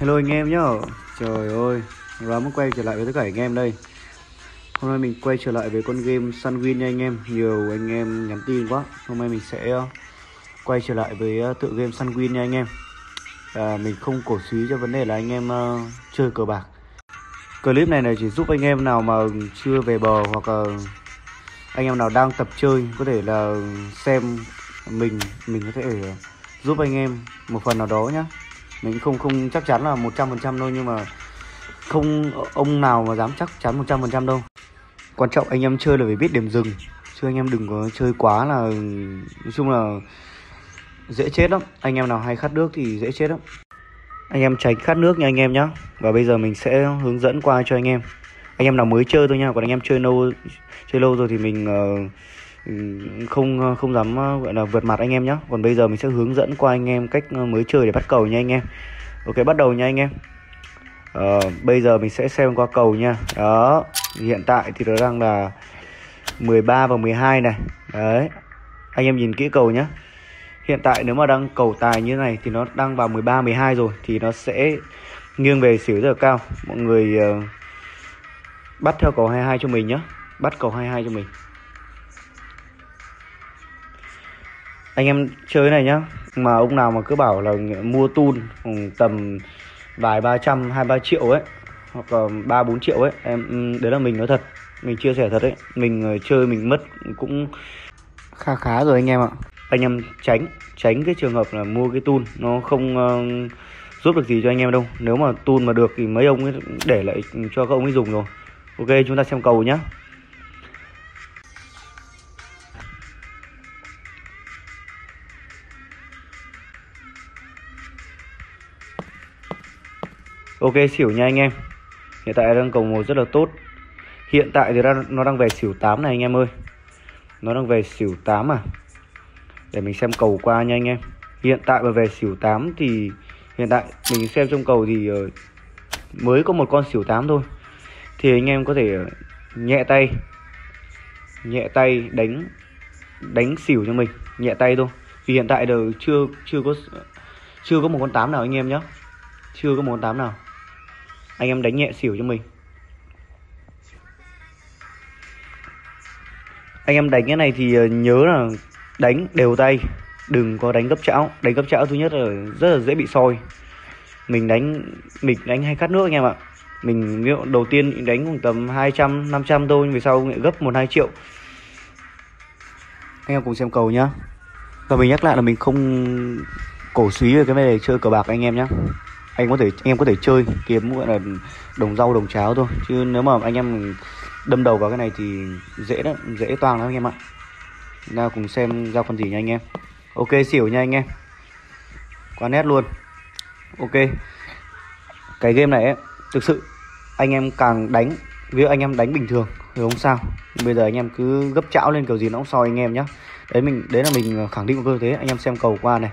Hello anh em nhá. Trời ơi Rám quay trở lại với tất cả anh em đây. Hôm nay mình quay trở lại với con game Sunwin nha anh em. Nhiều anh em nhắn tin quá. Hôm nay mình sẽ ờ, quay trở lại với ờ, tựa game Sunwin nha anh em. À, Mình không cổ suý cho vấn đề là anh em uh, chơi cờ bạc. Clip này là chỉ giúp anh em nào mà chưa về bờ hoặc là anh em nào đang tập chơi có thể là xem mình mình có thể giúp anh em một phần nào đó nhá mình không không chắc chắn là 100% đâu nhưng mà không ông nào mà dám chắc chắn 100% đâu. Quan trọng anh em chơi là phải biết điểm dừng chứ anh em đừng có chơi quá là nói chung là dễ chết lắm. Anh em nào hay khát nước thì dễ chết lắm. Anh em tránh khát nước nha anh em nhá. Và bây giờ mình sẽ hướng dẫn qua cho anh em. Anh em nào mới chơi thôi nha còn anh em chơi lâu chơi lâu rồi thì mình uh, Ừ, không ờ, không dám ờ, gọi là vượt mặt anh em nhé còn bây giờ mình sẽ hướng dẫn qua anh em cách ờ, mới chơi để bắt cầu nha anh em. Ok bắt đầu nha anh em. Uh, bây giờ mình sẽ xem qua cầu nha. Đó hiện tại thì nó đang là 13 và 12 này. Đấy anh em nhìn kỹ cầu nhé hiện tại nếu mà đang cầu tài như này thì nó đang vào 13 12 rồi thì nó sẽ nghiêng về xỉu rất là cao. Mọi người uh, bắt theo cầu 22 cho mình nhé bắt cầu 22 cho mình. Anh em chơi này nhá. Mà ông nào mà cứ bảo là mua tun ừ, tầm vài ba trăm hai ba triệu ấy hoặc là ba bốn triệu ấy em ừ, đấy là mình nói thật. Mình chia sẻ thật đấy mình ờ, chơi mình mất cũng kha khá rồi anh em ạ. Anh em tránh tránh cái trường hợp là mua cái tun nó không uh, giúp được gì cho anh em đâu. Nếu mà tun mà được thì mấy ông ấy để lại cho các ông ấy dùng rồi. Ok chúng ta xem cầu nhá. Ok, xỉu nha anh em. Hiện tại đang cầu một rất là tốt. Hiện tại thì nó đang về xỉu 8 này anh em ơi. Nó đang về xỉu 8 à. Để mình xem cầu qua nha anh em. Hiện tại mà về xỉu 8 thì Hiện tại mình xem trong cầu thì ờ, Mới có một con xỉu 8 thôi. Thì anh em có thể ờ, nhẹ tay. Nhẹ tay đánh Đánh xỉu cho mình. Nhẹ tay thôi. Vì hiện tại đều chưa chưa có Chưa có một con 8 nào anh em nhé Chưa có một con 8 nào anh em đánh nhẹ xỉu cho mình. Anh em đánh cái này thì ờ, nhớ là đánh đều tay. Đừng có đánh gấp chảo đánh gấp chảo thứ nhất là rất là dễ bị soi. Mình đánh mình đánh hay cắt nước anh em ạ. Mình, ví dụ đầu tiên đánh khoảng tầm 200 500 thôi nhưng về sau gấp một hai triệu. Anh em cùng xem cầu nhá. Và mình nhắc lại là mình không cổ suý về cái vấn đề chơi cờ bạc anh em nhé anh có thể anh em có thể chơi kiếm gọi là đồng rau đồng cháo thôi. Chứ nếu mà anh em đâm đầu vào cái này thì dễ đó dễ toang lắm anh em ạ. Nào cùng xem ra con gì nha anh em. Ok xỉu nha anh em. Quá nét luôn. Ok. Cái game này ấy, thực sự anh em càng đánh ví dụ anh em đánh bình thường thì không sao. Bây giờ anh em cứ gấp chảo lên kiểu gì nó cũng soi anh em nhá. Đấy mình đấy là mình khẳng định một cơ thế anh em xem cầu qua này.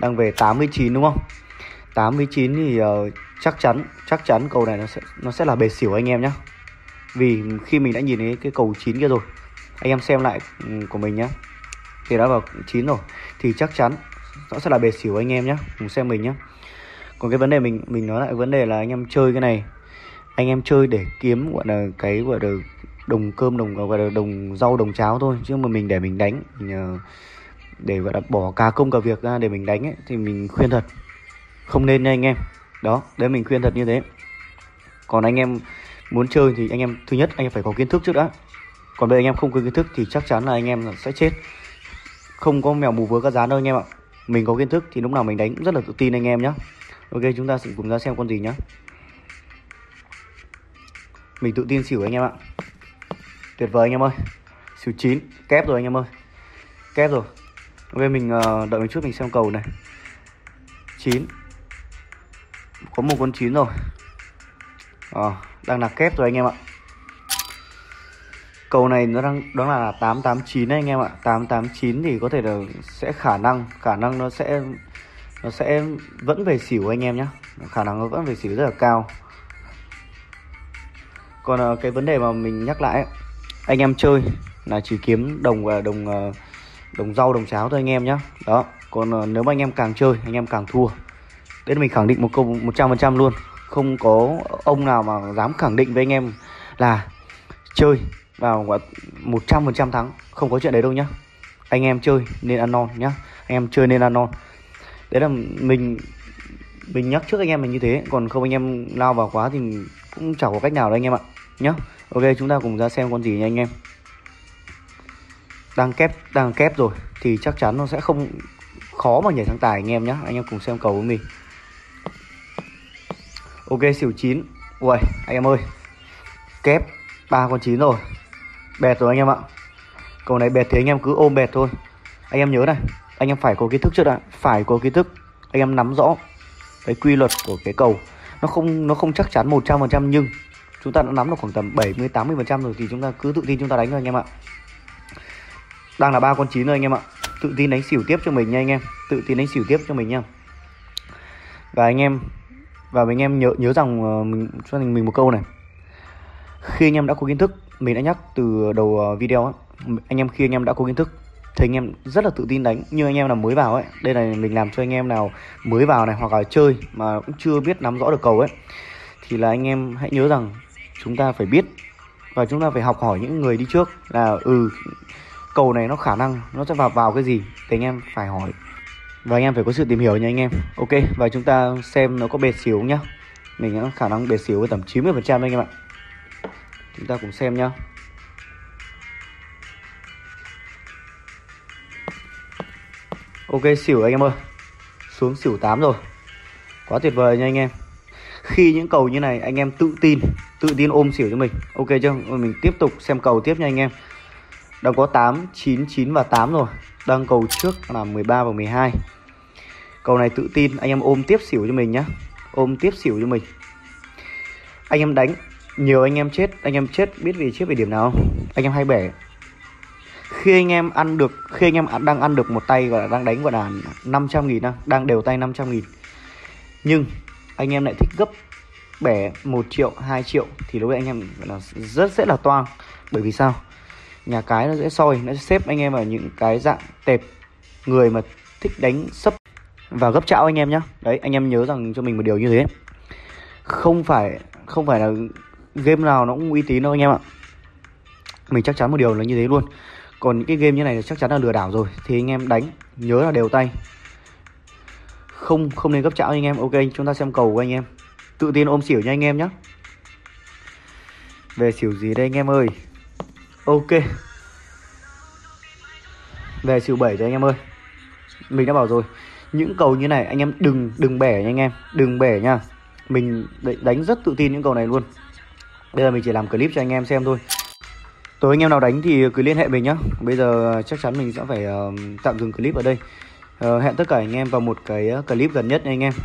Đang về 89 đúng không? 89 thì uh, chắc chắn chắc chắn cầu này nó sẽ nó sẽ là bề xỉu anh em nhé vì khi mình đã nhìn thấy cái cầu 9 kia rồi anh em xem lại ừ, của mình nhé thì đã vào 9 rồi thì chắc chắn nó sẽ là bề xỉu anh em nhé cùng xem mình nhé còn cái vấn đề mình mình nói lại vấn đề là anh em chơi cái này anh em chơi để kiếm gọi là cái gọi là đồng cơm đồng gọi là đồng rau đồng cháo thôi. Chứ mà mình để mình đánh mình, uh, để gọi là bỏ cả công cả việc ra để mình đánh ấy thì mình khuyên thật không nên nha anh em. Đó, đấy mình khuyên thật như thế. Còn anh em muốn chơi thì anh em, thứ nhất, anh em phải có kiến thức trước đã. Còn bây anh em không có kiến thức thì chắc chắn là anh em sẽ chết. Không có mèo mù với các giá đâu anh em ạ. Mình có kiến thức thì lúc nào mình đánh cũng rất là tự tin anh em nhé ok, chúng ta sẽ cùng ra xem con gì nhá. Mình tự tin xỉu anh em ạ. Tuyệt vời anh em ơi. Xỉu chín, kép rồi anh em ơi. Kép rồi. Ok, mình ờ, đợi một chút mình xem cầu này. Chín có một con chín rồi. À, đang là kép rồi anh em ạ. Cầu này nó đang đó là 889 đấy anh em ạ. 889 thì có thể là sẽ khả năng khả năng nó sẽ nó sẽ vẫn về xỉu anh em nhé khả năng nó vẫn về xỉu rất là cao. Còn ờ, cái vấn đề mà mình nhắc lại anh em chơi là chỉ kiếm đồng ờ, đồng đồng rau đồng cháo thôi anh em nhé đó còn nếu mà anh em càng chơi anh em càng thua đấy là mình khẳng định một câu 100% luôn. Không có ông nào mà dám khẳng định với anh em là chơi vào một trăm phần trăm thắng. Không có chuyện đấy đâu nhá. Anh em chơi nên ăn non nhá. Anh em chơi nên ăn non. Đấy là mình mình nhắc trước anh em mình như thế. Còn không anh em lao vào quá thì cũng chẳng có cách nào đâu anh em ạ. Nhá. Ok, chúng ta cùng ra xem con gì nha anh em. Đang kép đang kép rồi thì chắc chắn nó sẽ không khó mà nhảy sang tài anh em nhé anh em cùng xem cầu với mình ok, xỉu 9 ui anh em ơi. Kép ba con chín rồi. Bẹt rồi anh em ạ. Cầu này bẹt thì anh em cứ ôm bẹt thôi. Anh em nhớ này, anh em phải có kiến thức trước đã. Phải có kiến thức. Anh em nắm rõ cái quy luật của cái cầu. Nó không nó không chắc chắn 100% nhưng chúng ta đã nắm được khoảng tầm 70 80% rồi thì chúng ta cứ tự tin chúng ta đánh thôi anh em ạ. Đang là ba con chín rồi anh em ạ. Tự tin đánh xỉu tiếp cho mình nha anh em. Tự tin đánh xỉu tiếp cho mình nha. Và anh em và mình em nhớ nhớ rằng ờ, mình cho mình một câu này. Khi anh em đã có kiến thức mình đã nhắc từ đầu ờ, video ấy, anh em khi anh em đã có kiến thức thì anh em rất là tự tin đánh. Như anh em nào mới vào ấy đây là mình làm cho anh em nào mới vào này hoặc là chơi mà cũng chưa biết nắm rõ được cầu ấy thì là anh em hãy nhớ rằng chúng ta phải biết và chúng ta phải học hỏi những người đi trước là ừ cầu này nó khả năng nó sẽ vào vào cái gì thì anh em phải hỏi và anh em phải có sự tìm hiểu nha anh em. Ok, và chúng ta xem nó có bệt xỉu nhá. Mình có khả năng bệt xỉu với tầm 90 phần trăm anh em ạ. Chúng ta cùng xem nhá. Ok, xỉu anh em ơi. Xuống xỉu 8 rồi. Quá tuyệt vời nha anh em. Khi những cầu như này, anh em tự tin tự tin ôm xỉu cho mình. Ok chưa? Mình tiếp tục xem cầu tiếp nha anh em. Đang có 8 9 9 và 8 rồi. Đang cầu trước là 13 và 12 cầu này tự tin, anh em ôm tiếp xỉu cho mình nhá. Ôm tiếp xỉu cho mình. Anh em đánh, nhiều anh em chết, anh em chết biết vì chết về điểm nào không? Anh em hay bẻ. Khi anh em ăn được, khi anh em đang ăn được một tay và đang đánh gọi là 500 nghìn đang đều tay 500 nghìn. Nhưng anh em lại thích gấp bẻ 1 triệu 2 triệu thì lúc đấy anh em là rất dễ là toang. Bởi vì sao? Nhà cái nó dễ soi, nó sẽ xếp anh em ở những cái dạng tệp người mà thích đánh sấp và gấp chảo anh em nhé đấy, anh em nhớ rằng cho mình một điều như thế. Không phải không phải là game nào nó cũng uy tín đâu anh em ạ. Mình chắc chắn một điều là như thế luôn. Còn những cái game như này chắc chắn là lừa đảo rồi. Thì anh em đánh, nhớ là đều tay. Không không nên gấp chảo anh em. Ok, chúng ta xem cầu của anh em. Tự tin ôm xỉu nha anh em nhé về xỉu gì đây anh em ơi? Ok. Về xỉu 7 cho anh em ơi. Mình đã bảo rồi những cầu như này anh em đừng đừng bẻ nha anh em. Đừng bẻ nha. Mình đánh rất tự tin những cầu này luôn. Bây giờ mình chỉ làm clip cho anh em xem thôi. Tối anh em nào đánh thì cứ liên hệ mình nhá. Bây giờ chắc chắn mình sẽ phải uh, tạm dừng clip ở đây. Uh, hẹn tất cả anh em vào một cái ờ, clip gần nhất nha anh em.